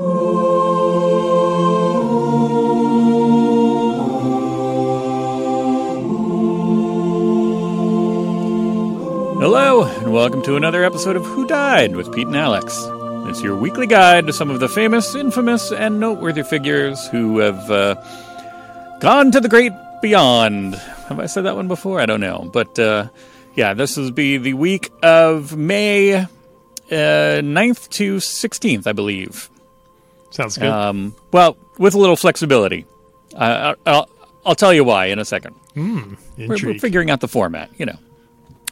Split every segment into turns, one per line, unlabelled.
Hello, and welcome to another episode of Who Died with Pete and Alex. It's your weekly guide to some of the famous, infamous, and noteworthy figures who have uh, gone to the great beyond. Have I said that one before? I don't know. But uh, yeah, this will be the week of May uh, 9th to 16th, I believe.
Sounds good.
Um, well, with a little flexibility. Uh, I'll, I'll tell you why in a second. We're, we're figuring out the format, you know.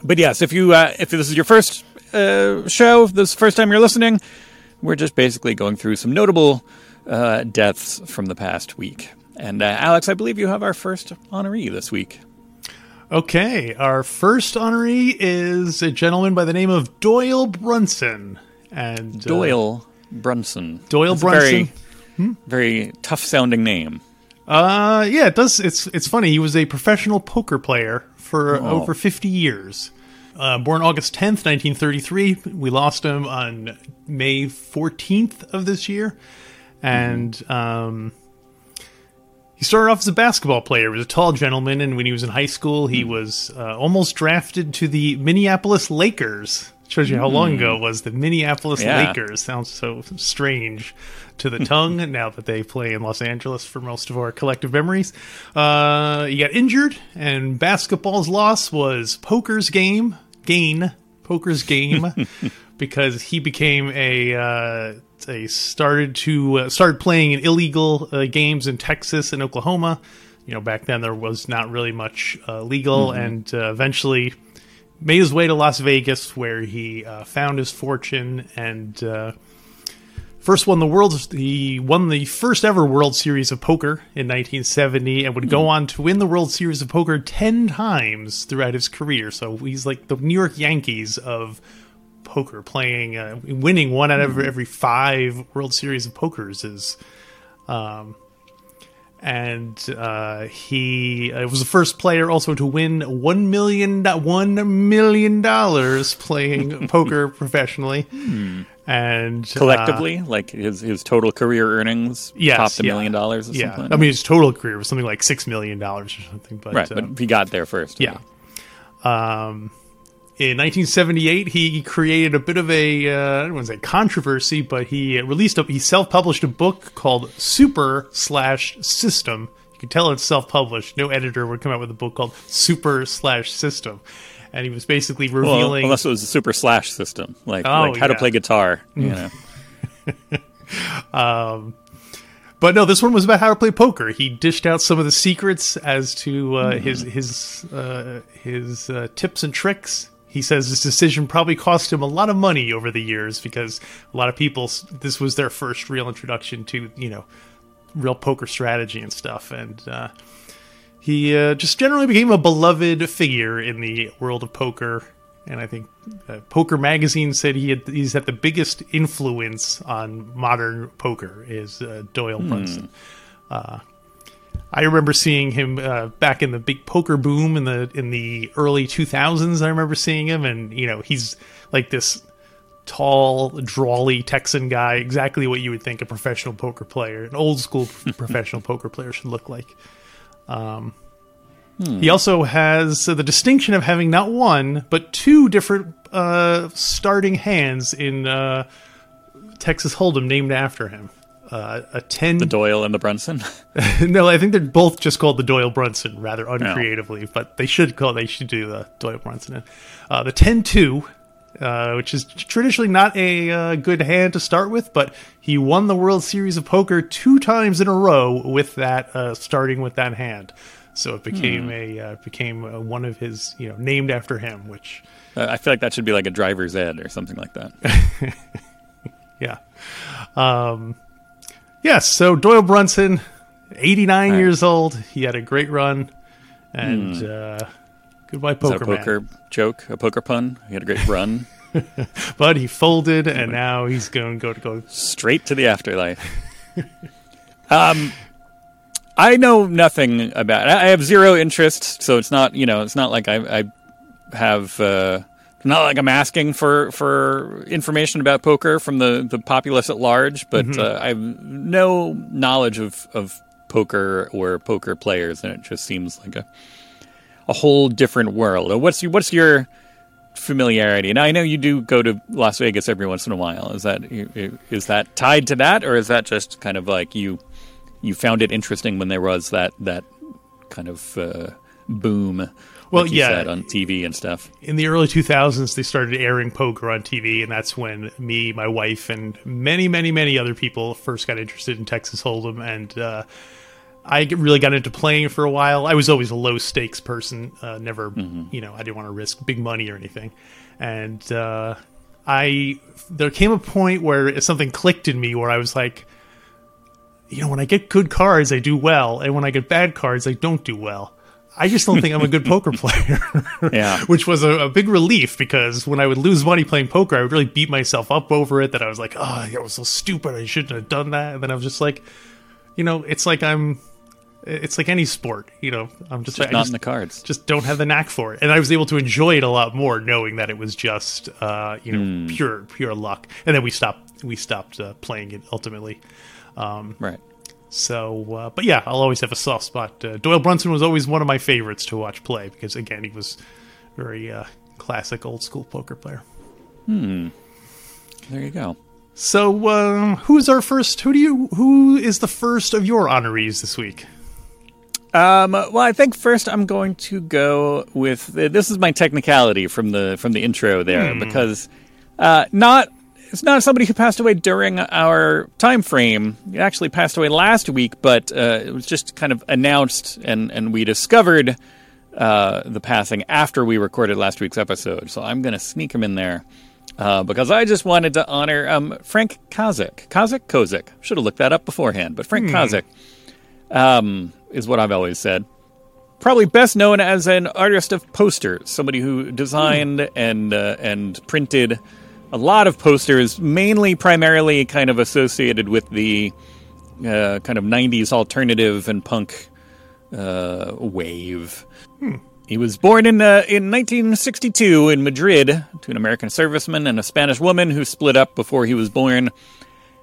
But yes, if you uh, if this is your first uh, show, this is the first time you're listening, we're just basically going through some notable uh, deaths from the past week. And uh, Alex, I believe you have our first honoree this week.
Okay, our first honoree is a gentleman by the name of Doyle Brunson. And uh,
Doyle Brunson.
Doyle
That's a Very,
Brunson.
very tough sounding name.
Uh, yeah, it does. It's it's funny. He was a professional poker player for
Oh.
over fifty years. Uh, born August tenth, nineteen thirty three. We lost him on May fourteenth of this year, and um, he started off as a basketball player. He was a tall gentleman, and when he was in high school, he was uh, almost drafted to the Minneapolis Lakers. Shows you how long ago it was the Minneapolis
Yeah.
Lakers. Sounds so strange to the tongue now that they play in Los Angeles for most of our collective memories. Uh, he got injured, and basketball's loss was poker's game gain. Poker's game because he became a uh, they started to uh, started playing in illegal uh, games in Texas and Oklahoma. You know, back then there was not really much uh, legal, and uh, eventually made his way to Las Vegas, where he uh, found his fortune and uh, first won the world. He won the first ever World Series of Poker in 1970, and would go on to win the World Series of Poker ten times throughout his career. So he's like the New York Yankees of poker, playing, uh, winning one out of every five World Series of Pokers is. Um, and uh, he uh, was the first player also to win one million one million dollars playing poker professionally, and uh,
Collectively, like his, his total career earnings
Yes,
topped a
yeah.
million dollars or
yeah,
something.
I mean his total career was something like six million dollars or something. But,
right,
uh,
but he got there first.
yeah. Um, in 1978, he created a bit of a uh, I don't want to say controversy, but he released a he self-published a book called Super slash System. You can tell it's self-published. No editor would come out with a book called Super slash System, and he was basically
Well,
revealing.
unless it was a super slash system, like,
Oh,
like how to
yeah. Mm.
play guitar. You know, um,
But no, this one was about how to play poker. He dished out some of the secrets as to uh,
Mm-hmm.
his his uh, his uh, tips and tricks. He says this decision probably cost him a lot of money over the years because a lot of people this was their first real introduction to you know real poker strategy and stuff. And uh, he uh, just generally became a beloved figure in the world of poker. And I think uh, Poker Magazine said he had, he's had the biggest influence on modern poker is uh, Doyle Brunson. I remember seeing him uh, back in the big poker boom in the in the early 2000s. I remember seeing him, and you know he's like this tall, drawly Texan guy, exactly what you would think a professional poker player, an old school professional poker player should look like. Um, He also has uh, the distinction of having not one but two different uh, starting hands in uh, Texas Hold'em named after him. Uh, a ten.
the Doyle and the Brunson.
no, I think they're both just called the Doyle Brunson, rather uncreatively, but they should call they should do the Doyle Brunson. Uh, the 10-2, uh, which is traditionally not a uh, good hand to start with, but he won the World Series of Poker two times in a row with that, uh, starting with that hand. So it became a uh, became uh, one of his, you know, named after him. Which,
I feel like that should be like a driver's ed or something like that.
yeah, um, yes. So Doyle Brunson, eighty nine
Right.
years old. He had a great run, and uh, goodbye,
Is that
poker man.
poker joke? A poker pun? He had a great run.
but he folded, and now he's going to go to go.
straight to the afterlife. um, I know nothing about. I have zero interest, so it's not you know it's not like I, I have uh, not like I'm asking for for information about poker from the the populace at large, but
Mm-hmm.
uh, I have no knowledge of of poker or poker players, and it just seems like a a whole different world. Uh, What's your, what's your familiarity? And I know you do go to Las Vegas every once in a while. Is that is that tied to that, or is that just kind of like you you found it interesting when there was that that kind of uh, boom?
Well,
like
yeah.
said, on TV and stuff.
in the early 2000s they started airing poker on tv and that's when me my wife and many many many other people first got interested in texas hold'em and uh, i really got into playing for a while i was always a low stakes person uh, never you know i didn't want to risk big money or anything and uh, i there came a point where something clicked in me where i was like you know when i get good cards i do well and when i get bad cards i don't do well I just don't think I'm a good poker player.
Yeah.
Which was a, a big relief because when I would lose money playing poker, I would really beat myself up over it that I was like, oh, I was so stupid. I shouldn't have done that. And then I was just like, you know, it's like I'm, it's like any sport, you know, I'm just,
Just not
just,
in the cards.
just don't have the knack for it. And I was able to enjoy it a lot more knowing that it was just, uh, you know,
Hmm.
pure, pure luck. And then we stopped, we stopped uh, playing it ultimately.
Right.
So, uh, but yeah, I'll always have a soft spot. Uh, Doyle Brunson was always one of my favorites to watch play because, again, he was very uh, classic old school poker player. Hmm.
There you go.
So, uh, who's our first? Who do you? Who is the first of your honorees this week?
Um, well, I think first I'm going to go with this is my technicality from the from the intro there because uh, not it's not somebody who passed away during our time frame. He actually passed away last week, but uh, it was just kind of announced and and we discovered uh, the passing after we recorded last week's episode. So I'm going to sneak him in there. Uh, because I just wanted to honor um, Frank Kozik. Kozik? Kozik. Should have looked that up beforehand. But Frank Kozik um, is what I've always said. Probably best known as an artist of posters, somebody who designed and uh, and printed a lot of posters, mainly primarily kind of associated with the uh, kind of '90s alternative and punk uh, wave. He was born in uh, in 1962 in Madrid to an American serviceman and a Spanish woman who split up before he was born.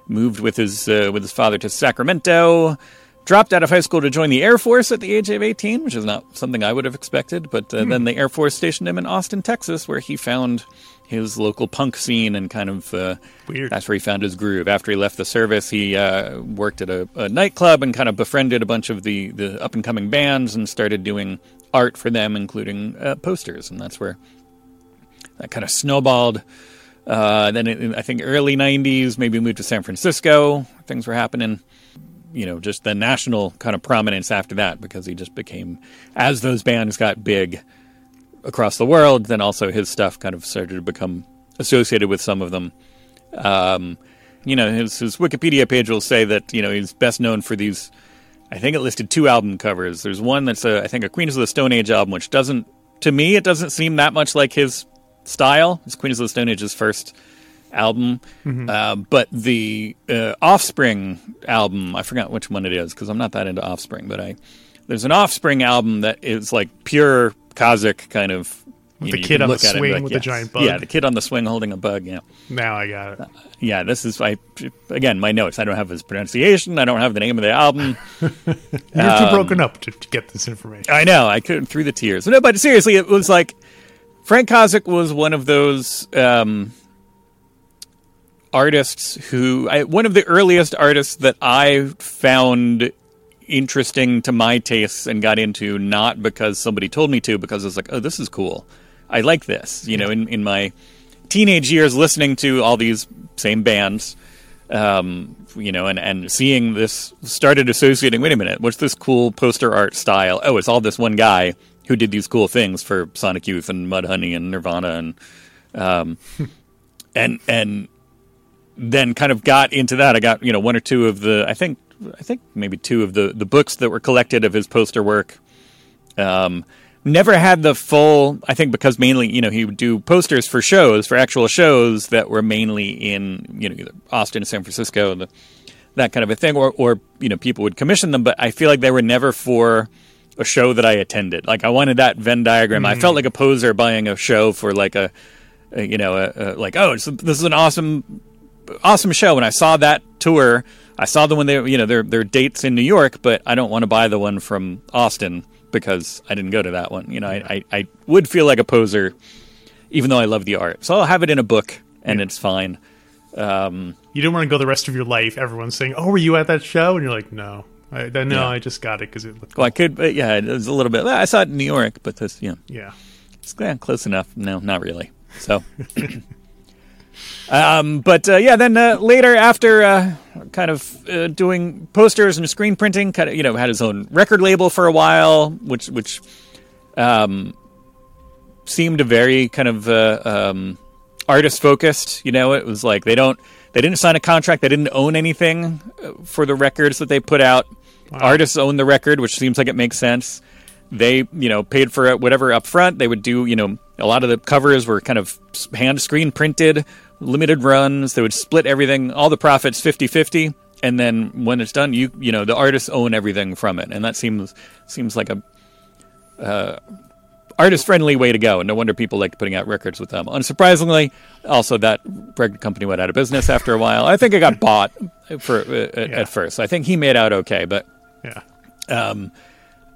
Moved with his uh, with his father to Sacramento. Dropped out of high school to join the Air Force at the age of 18, which is not something I would have expected. But uh, then the Air Force stationed him in Austin, Texas, where he found his local punk scene and kind of uh,
Weird.
that's where he found his groove. After he left the service, he uh, worked at a, a nightclub and kind of befriended a bunch of the, the up and coming bands and started doing art for them, including uh, posters. And that's where that kind of snowballed. Uh, then in, I think early '90s, maybe moved to San Francisco. Things were happening. You know, just the national kind of prominence after that because he just became, as those bands got big across the world, then also his stuff kind of started to become associated with some of them. Um, you know, his, his Wikipedia page will say that you know he's best known for these. I think it listed two album covers. There's one that's a, I think a Queens of the Stone Age album, which doesn't, to me, it doesn't seem that much like his style. It's Queens of the Stone Age's first album, uh, but the uh, Offspring album, I forgot which one it is because I'm not that into Offspring, but I there's an Offspring album that is like pure Kozik kind of.
the
know,
kid on the
look at it and be
swing
like,
with the giant bug.
Yeah, the kid on the swing holding a bug. Yeah,
Now I got it.
yeah. This is I again my notes. I don't have his pronunciation. I don't have the name of the album.
You're
Um,
too broken up to, to get this information.
I know. I couldn't through the tears. No, but seriously, it was like Frank Kozik was one of those um, artists who, I, one of the earliest artists that I found interesting to my tastes and got into, not because somebody told me to, because I was like, oh, this is cool. I like this. You know, in, in my teenage years, listening to all these same bands. Um, you know, and, and seeing this started associating. Wait a minute, what's this cool poster art style? Oh, it's all this one guy who did these cool things for Sonic Youth and Mudhoney and Nirvana and um, and and then kind of got into that. I got you know one or two of the I think I think maybe two of the the books that were collected of his poster work. Um, never had the full. I think because mainly you know he would do posters for shows for actual shows that were mainly in you know either Austin, San Francisco, the, that kind of a thing, or or you know people would commission them. But I feel like they were never for a show that I attended. Like I wanted that Venn diagram. I felt like a poser buying a show for like a uh, you know, uh, uh, like oh, this is an awesome, awesome show. And I saw that tour. I saw the one they, you know, their their dates in New York, but I don't want to buy the one from Austin because I didn't go to that one. You know, I, I, I would feel like a poser, even though I love the art. So I'll have it in a book, and it's fine. Um,
You don't want to go the rest of your life. Everyone's saying, "Oh, were you at that show?" And you're like, "No, I, no,
Yeah.
I just got it because it looked."
well, I could, but yeah, it was a little bit. I saw it in New York, but this, you know,
Yeah,
It's yeah, close enough. No, not really. So, um, but uh, yeah, then uh, later after uh, kind of uh, doing posters and screen printing, kind of you know had his own record label for a while, which which um, seemed very kind of uh, um, artist focused. You know, it was like they don't they didn't sign a contract, they didn't own anything uh, for the records that they put out. Artists own the record, which seems like it makes sense they you know paid for it whatever up front they would do you know a lot of the covers were kind of hand screen printed limited runs they would split everything all the profits 50-50 and then when it's done you you know the artists own everything from it. And that seems seems like a uh, artist friendly way to go. And no wonder people liked putting out records with them. Unsurprisingly also that record company went out of business after a while. I think it got bought for uh, at first. I think he made out okay but
yeah,
um,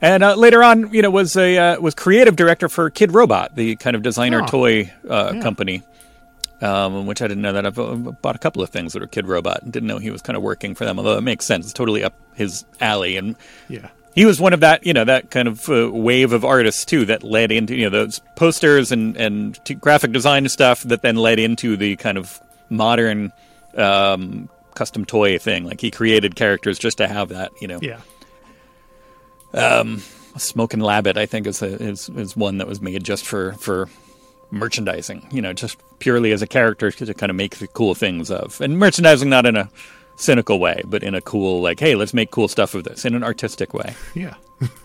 and uh, later on, you know, was a uh, was creative director for Kidrobot, the kind of designer
Oh.
toy uh,
Yeah.
company. Um, which I didn't know that I've uh, bought a couple of things that are Kidrobot and didn't know he was kind of working for them. Although it makes sense, it's totally up his alley. And
yeah,
he was one of that, you know, that kind of uh, wave of artists too that led into you know those posters and and t- graphic design stuff that then led into the kind of modern um, custom toy thing. Like he created characters just to have that, you know.
yeah.
Um, Smorkin' Labbit, I think, is, a, is is one that was made just for for merchandising. You know, just purely as a character to kind of make the cool things of, and merchandising not in a cynical way, but in a cool like, hey, let's make cool stuff of this in an artistic way.
Yeah.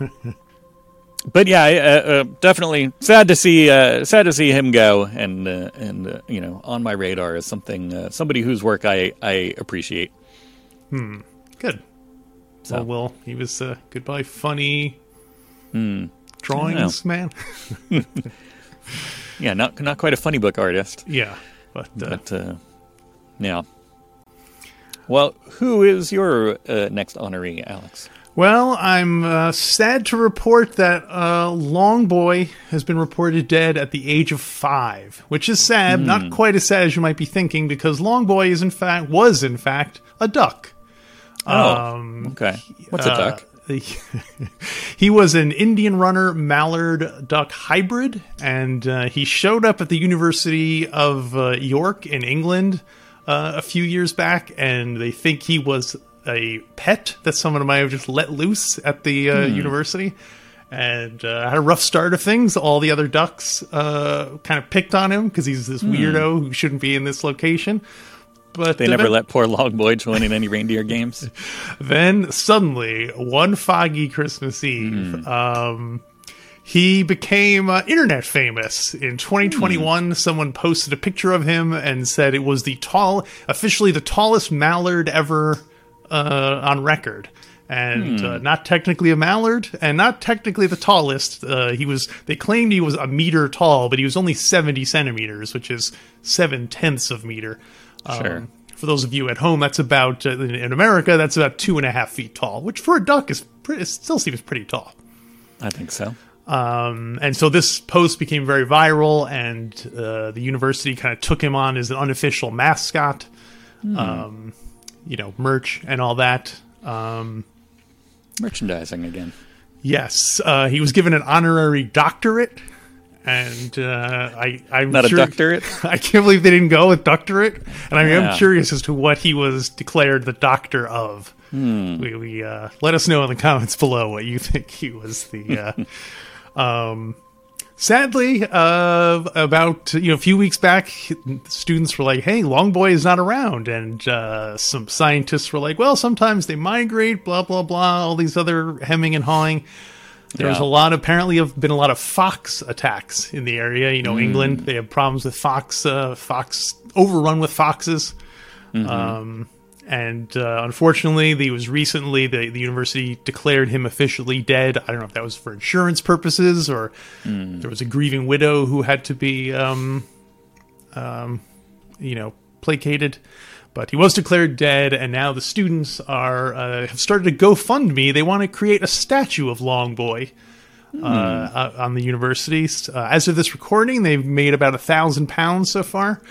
But yeah, uh, uh, definitely sad to see uh, sad to see him go, and uh, and uh, you know, on my radar is something uh, somebody whose work I I appreciate. Hmm.
Good.
So-
Well, Will, he was uh, goodbye funny
Hmm.
drawings man.
Yeah, not not quite a funny book artist.
yeah, but, uh,
But uh, yeah. Well, who is your uh, next honoree, Alex?
well, I'm uh, sad to report that uh, Long Boi has been reported dead at the age of five, which is sad.
Hmm.
Not quite as sad as you might be thinking, because Long Boi is in fact was in fact a duck.
Oh, okay. What's a
Uh,
duck?
he was an Indian runner mallard duck hybrid, and uh, he showed up at the University of uh, York in England uh, a few years back, and they think he was a pet that someone might have just let loose at the uh, university. And uh, had a rough start of things. All the other ducks uh, kind of picked on him because he's this weirdo who shouldn't be in this location. But
They never
event-
let poor Long Boi join in any reindeer games.
then suddenly, one foggy Christmas Eve, um, he became uh, internet famous. In 2021, someone posted a picture of him and said it was the tall, officially the tallest mallard ever uh, on record. And uh, not technically a mallard, and not technically the tallest. Uh, he was. They claimed he was a meter tall, but he was only 70 centimeters, which is seven tenths of meter.
Sure.
Um, for those of you at home, that's about uh, in America. That's about two and a half feet tall, which for a duck is pretty, still seems pretty tall.
I think so.
Um, and so this post became very viral, and uh, the university kind of took him on as an unofficial mascot, um, you know, merch and all that. Um,
Merchandising again.
yes, uh, he was given an honorary doctorate, and uh, I, I'm
Not a doctorate?
I can't believe they didn't go with doctorate, and I am
Yeah.
curious as to what he was declared the doctor of.
Hmm.
We, we uh, let us know in the comments below what you think he was the. Uh, um, sadly, uh, about you know a few weeks back, students were like, "Hey, Long Boi is not around," and uh, some scientists were like, "Well, sometimes they migrate." Blah blah blah. All these other hemming and hawing. There's
Yeah.
a lot. Apparently, have been a lot of fox attacks in the area. You know, England they have problems with fox. Uh, fox overrun with foxes. Um, and uh, unfortunately, the was recently the the university declared him officially dead. I don't know if that was for insurance purposes or there was a grieving widow who had to be um, um, you know, placated. But he was declared dead, and now the students are uh, have started a GoFundMe. They want to create a statue of Long Boi uh, uh, on the universities. Uh, as of this recording, they've made about a thousand pounds so far.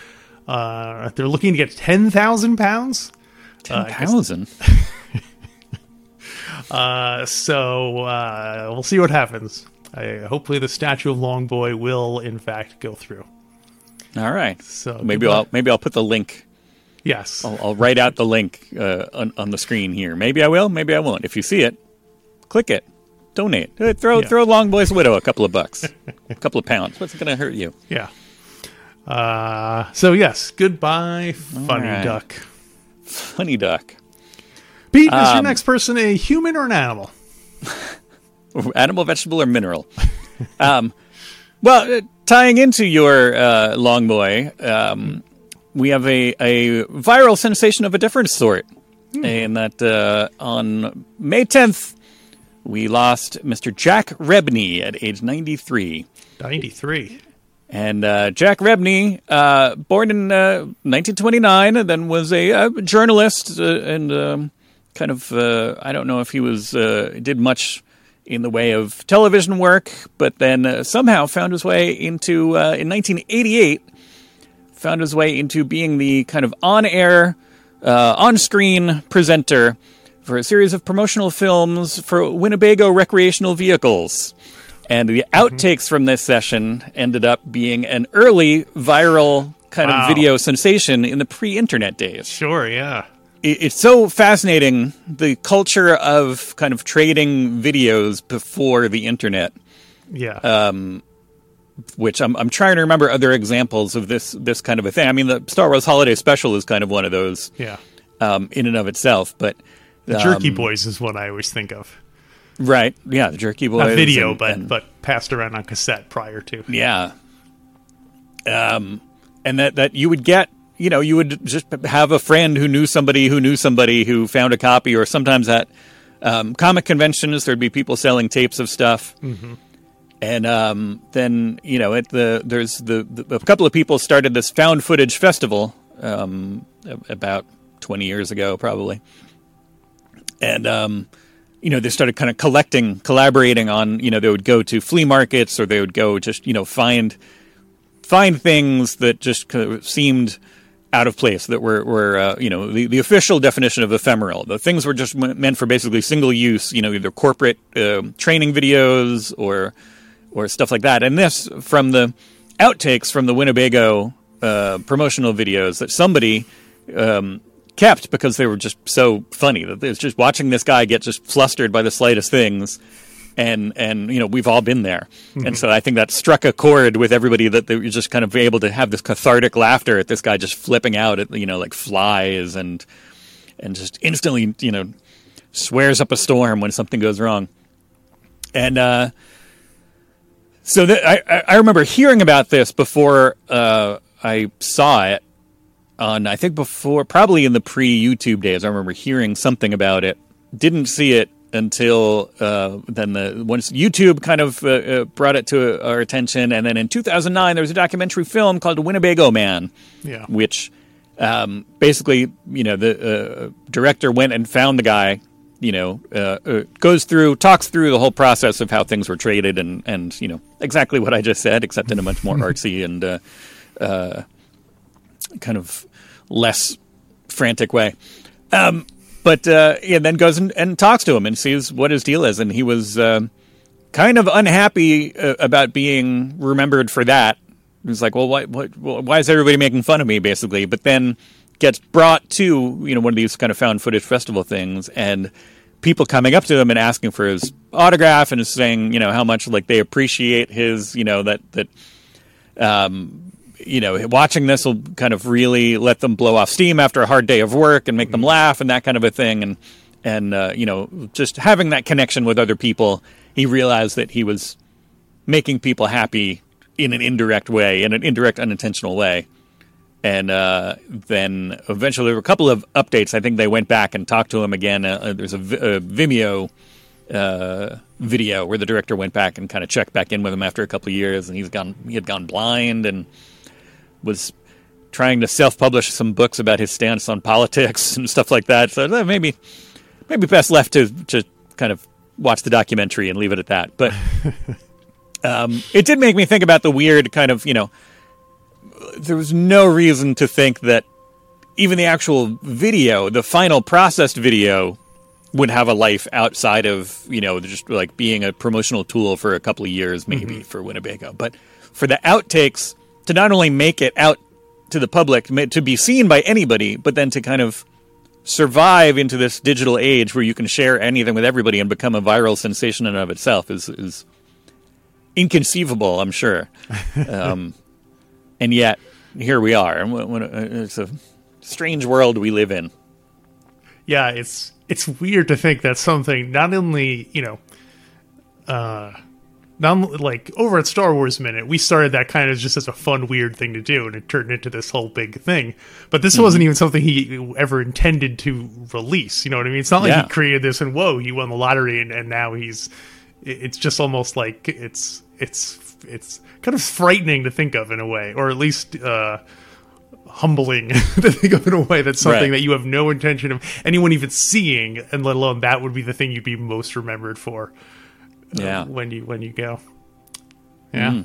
Uh, they're looking to get ten thousand pounds.
Ten thousand.
Uh, so uh, we'll see what happens. I, hopefully, the statue of Long Boi will, in fact, go through.
All right.
So
maybe. I'll maybe I'll put the link.
Yes.
I'll, I'll write out the link uh, on, on the screen here. Maybe I will. Maybe I won't. If you see it, click it. Donate. Throw
Yeah.
throw Long Boi's widow a couple of bucks, a couple of pounds. What's it going to hurt you?
Yeah. Uh, so yes, goodbye, funny
right.
duck.
Funny duck.
Pete, is your
Um,
next person a human or an animal?
animal, vegetable, or mineral. um, well, uh, tying into your uh, Long Boi, um, we have a, a viral sensation of a different sort. In that uh, on May 10th, we lost Mr. Jack Rebney at age 93.
Ninety-three.
And uh, Jack Rebney, uh, born in uh, 1929, and then was a, uh journalist uh, and um, kind of uh, I don't know if he was uh, did much in the way of television work, but then uh, somehow found his way into uh, in 1988 found his way into being the kind of on-air, uh, on-screen presenter for a series of promotional films for Winnebago recreational vehicles. And the outtakes from this session ended up being an early viral kind
Wow.
of video sensation in the pre-internet days
Sure. Yeah.
it's so fascinating the culture of kind of trading videos before the internet
Yeah.
Uh, which I'm, I'm trying to remember other examples of this this kind of a thing i mean the star wars holiday special is kind of one of those
yeah.
um, in and of itself but
The Jerky
um,
Boys is what I always think of.
right yeah the jerky boys
Not video,
and-
but
and-
but passed around on cassette prior to.
Yeah. Um, and that that you would get, you know, you would just have a friend who knew somebody who knew somebody who found a copy, or sometimes at um, comic conventions there'd be people selling tapes of stuff. And um, then you know, the there's the, the a couple of people started this found footage festival um, about twenty years ago, probably, and um, you know, they started kind of collecting, collaborating on, you know, they would go to flea markets or they would go just, you know, find find things that just kind of seemed out of place that were, were uh, you know, the, the official definition of ephemeral. The things were just meant for basically single use, you know, either corporate uh, training videos or or stuff like that. And this from the outtakes from the Winnebago uh, promotional videos that somebody um, kept because they were just so funny that it was just watching this guy get just flustered by the slightest things and and you know we've all been there. And so i think that struck a chord with everybody that they were just kind of able to have this cathartic laughter at this guy just flipping out at you know like flies and and just instantly you know swears up a storm when something goes wrong. And uh so that I, I- remember hearing about this before uh, I saw it on I think before probably in the pre YouTube days. I remember hearing something about it. Didn't see it until uh, then. The once YouTube kind of uh, uh, brought it to our attention, and then in 2009 there was a documentary film called Winnebago Man,
Yeah.
which um, basically you know the uh, director went and found the guy. You know, uh, uh, goes through, talks through the whole process of how things were traded, and and you know exactly what I just said, except in a much more artsy and uh, uh, kind of less frantic way. Um, but uh, yeah, then goes and, and talks to him and sees what his deal is, and he was um kind of unhappy uh, about being remembered for that. He was like, "Well, why, what, why is everybody making fun of me?" Basically, but then gets brought to you know one of these kind of found footage festival things, and people coming up to him and asking for his autograph and saying you know how much like they appreciate his you know that that you know, watching this will kind of really let them blow off steam after a hard day of work and make them laugh and that kind of a thing. And and uh, you know, just having that connection with other people, he realized that he was making people happy in an indirect way, in an indirect, unintentional way. And uh, then eventually, there were a couple of updates. I think they went back and talked to him again. Uh, there's a, a Vimeo uh, video where the director went back and kind of checked back in with him after a couple of years, and he's gone. He had gone blind and was trying to self-publish some books about his stance on politics and stuff like that. So uh, maybe maybe best left to to kind of watch the documentary and leave it at that. But um, it did make me think about the weird kind of you know. There was no reason to think that even the actual video, the final processed video, would have a life outside of you know just like being a promotional tool for a couple of years, maybe for Winnebago. But for the outtakes to not only make it out to the public to be seen by anybody, but then to kind of survive into this digital age where you can share anything with everybody and become a viral sensation in and of itself is is inconceivable. I'm sure, um, and yet here we are. And uh, it's a strange world we live in.
yeah, it's it's weird to think that something not only you know, uh, not like over at Star Wars Minute, we started that kind of just as a fun, weird thing to do, and it turned into this whole big thing. But this wasn't even something he ever intended to release. You know what I mean? It's not like
Yeah.
he created this and whoa, he won the lottery, and, and now he's. It's just almost like it's it's it's kind of frightening to think of in a way, or at least. uh humbling to think of in a way that's something
Right.
that you have no intention of anyone even seeing, and let alone that would be the thing you'd be most remembered for. uh,
Yeah.
when you when you go. Yeah,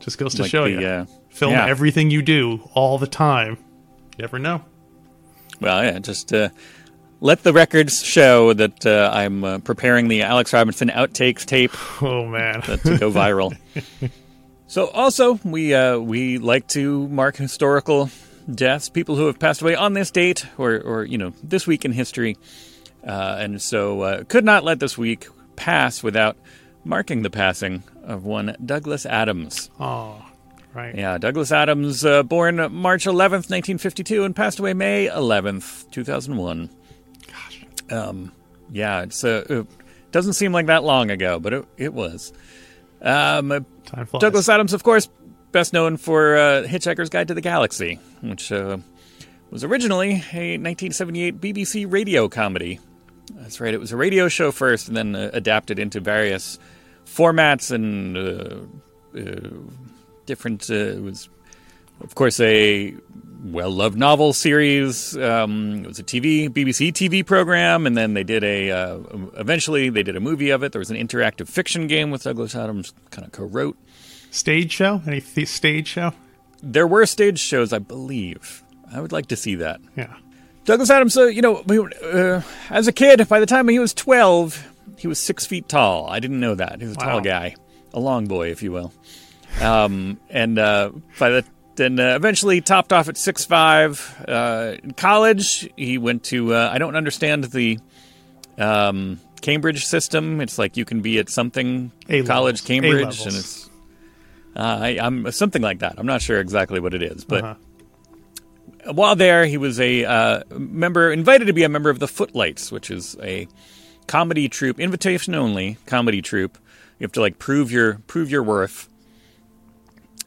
just goes to
Like
show
the,
you.
uh,
Film
yeah.
everything you do all the time. You never know.
Well, yeah, just uh, let the records show that uh, I'm uh, preparing the Alex Robinson outtakes tape
Oh man,
to go viral. so, also, we uh, we like to mark historical deaths, people who have passed away on this date, or or you know this week in history, uh, and so uh, could not let this week pass without marking the passing of one Douglas Adams.
oh right.
Yeah, Douglas Adams, uh, born March 11th, 1952, and passed away May 11th, 2001. Um, yeah, it's uh, it doesn't seem like that long ago, but it, it was. Um. Douglas Adams, of course, best known for uh, Hitchhiker's Guide to the Galaxy, which uh, was originally a 1978 BBC radio comedy. That's right, it was a radio show first and then uh, adapted into various formats and uh, uh, different. Uh, it was, of course, a well loved novel series. Um, it was a TV, BBC TV program, and then they did a. Uh, eventually, they did a movie of it. There was an interactive fiction game with Douglas Adams, kind of co-wrote.
Stage show? Any th- stage show?
There were stage shows, I believe. I would like to see that.
Yeah.
Douglas Adams, uh, you know, uh, as a kid, by the time he was 12, he was six feet tall. I didn't know that. He was a
Wow.
tall guy, a long boy, if you will. Um, and uh, by the then uh, eventually topped off at six five. Uh, in college, he went to. Uh, I don't understand the um, Cambridge system. It's like you can be at something
A-levels.
college, Cambridge,
A-levels.
and it's. Uh, I, I'm something like that. I'm not sure exactly what it is, but
Uh-huh.
while there, he was a uh, member, invited to be a member of the Footlights, which is a comedy troupe, invitation only comedy troupe. You have to like prove your prove your worth.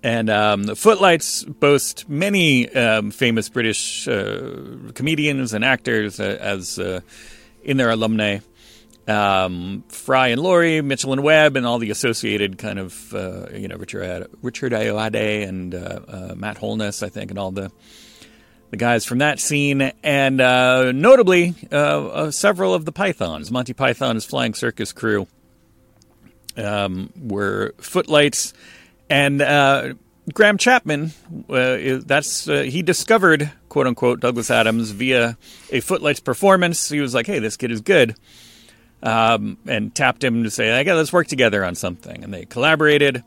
And um, the Footlights boast many um, famous British uh, comedians and actors uh, as uh, in their alumni. Um, Fry and Laurie, Mitchell and Webb, and all the associated kind of uh, you know Richard Richard Ayoade and uh, uh, Matt Holness, I think, and all the the guys from that scene, and notably several of the Pythons, Monty Python's Flying Circus crew, um, were footlights, and uh, Graham Chapman. Uh, that's uh, he discovered quote unquote Douglas Adams via a footlights performance. He was like, "Hey, this kid is good." Um, and tapped him to say, "Okay, let's work together on something." And they collaborated,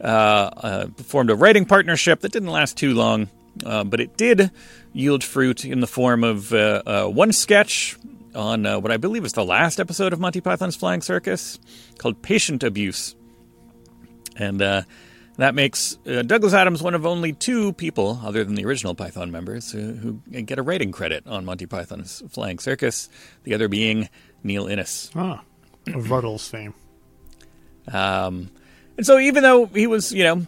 uh, uh, formed a writing partnership that didn't last too long, uh, but it did yield fruit in the form of uh, one sketch on what I believe is the last episode of Monty Python's Flying Circus called Patient Abuse. And uh, that makes uh, Douglas Adams one of only two people, other than the original Python members, who, who get a writing credit on Monty Python's Flying Circus, the other being Neil Innes.
Ah, of Rutles' fame.
Um, and so, even though he was, you know,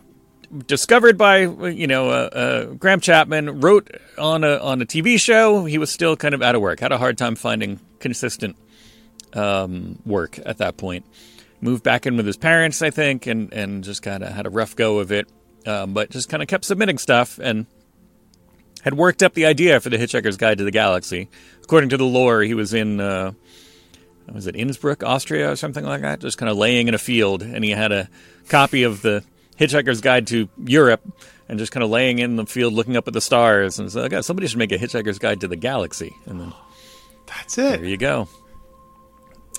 discovered by, you know, uh, uh, Graham Chapman, wrote on a on a TV show, he was still kind of out of work. Had a hard time finding consistent um, work at that point. Moved back in with his parents, I think, and and just kind of had a rough go of it. Um, but just kind of kept submitting stuff, and had worked up the idea for the Hitchhiker's Guide to the Galaxy. According to the lore, he was in uh, was it Innsbruck, Austria, or something like that, just kind of laying in a field, and he had a copy of the Hitchhiker's Guide to Europe, and just kind of laying in the field, looking up at the stars, and said, "Okay, somebody should make a Hitchhiker's Guide to the Galaxy," and then
That's it.
there you go.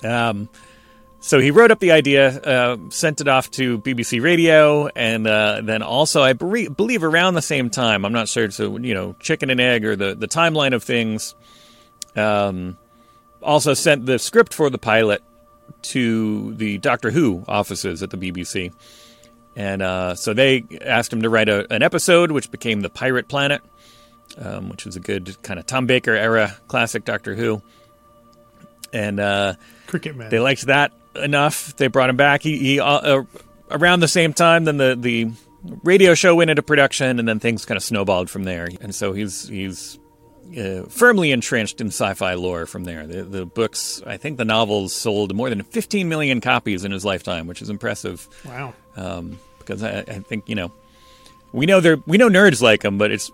Um, so he wrote up the idea, uh, sent it off to BBC Radio, and uh, then also, I bere- believe, around the same time, I'm not sure, so, you know, chicken and egg or the, the timeline of things, um, also sent the script for the pilot to the Doctor Who offices at the BBC. And uh, so they asked him to write a, an episode, which became The Pirate Planet, um, which was a good kind of Tom Baker era classic Doctor Who. And uh,
Cricket Man.
they liked that enough. They brought him back. He, he uh, uh, around the same time, then the the radio show went into production, and then things kind of snowballed from there. And so he's he's uh, firmly entrenched in sci-fi lore from there. The, the books, I think, the novels sold more than 15 million copies in his lifetime, which is impressive.
wow.
Um, because I, I think you know we know they're we know nerds like him, but it's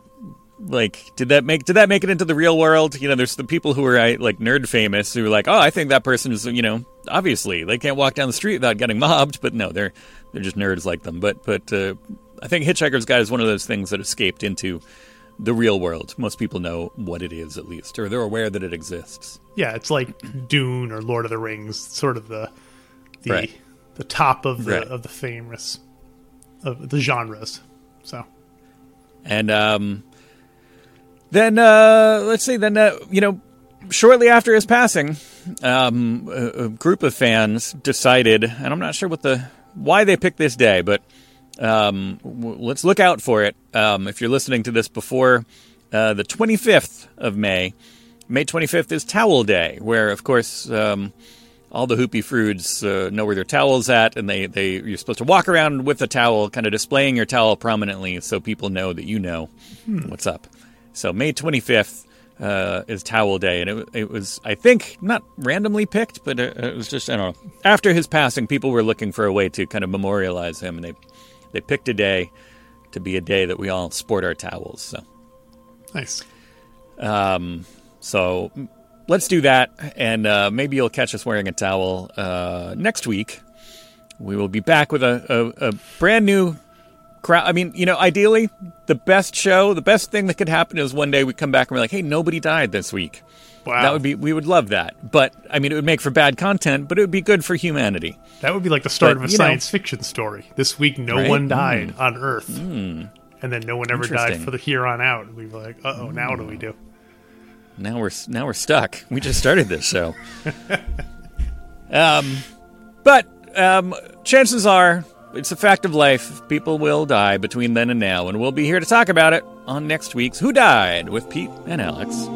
like did that make did that make it into the real world? You know, there's the people who are like nerd famous who are like, oh, I think that person is you know obviously they can't walk down the street without getting mobbed, but no, they're they're just nerds like them. But but uh, I think Hitchhiker's Guide is one of those things that escaped into the real world. Most people know what it is at least, or they're aware that it exists.
Yeah, it's like Dune or Lord of the Rings, sort of the the
Right.
the top of the
Right.
of the famous of the genres. So
And um, then uh, let's see. Then uh, you know, shortly after his passing, um, a, a group of fans decided, and I'm not sure what the why they picked this day, but um, w- let's look out for it. Um, if you're listening to this before uh, the 25th of May, May 25th is Towel Day, where of course. Um, all the hoopy froods uh, know where their towel's at, and they, they you're supposed to walk around with a towel, kind of displaying your towel prominently, so people know that you know what's up. So May 25th uh, is Towel Day, and it, it was I think not randomly picked, but it, it was just I don't know. After his passing, people were looking for a way to kind of memorialize him, and they they picked a day to be a day that we all sport our towels. So.
nice.
Um, so let's do that, and uh, maybe you'll catch us wearing a towel uh, next week. We will be back with a, a, a brand new crowd. I mean, you know, ideally, the best show, the best thing that could happen is one day we come back and we're like, hey, nobody died this week.
Wow.
That would be, we would love that. But, I mean, it would make for bad content, but it would be good for humanity.
That would be like the start
But,
of a
you know-
science fiction story. This week, no
Right?
one died on Earth, and then no one ever died for the here on out. We'd be like, uh oh, now what do we do?
Now we're now we're stuck. We just started this show. um, but um, chances are it's a fact of life. People will die between then and now, and we'll be here to talk about it on next week's Who Died with Pete and Alex.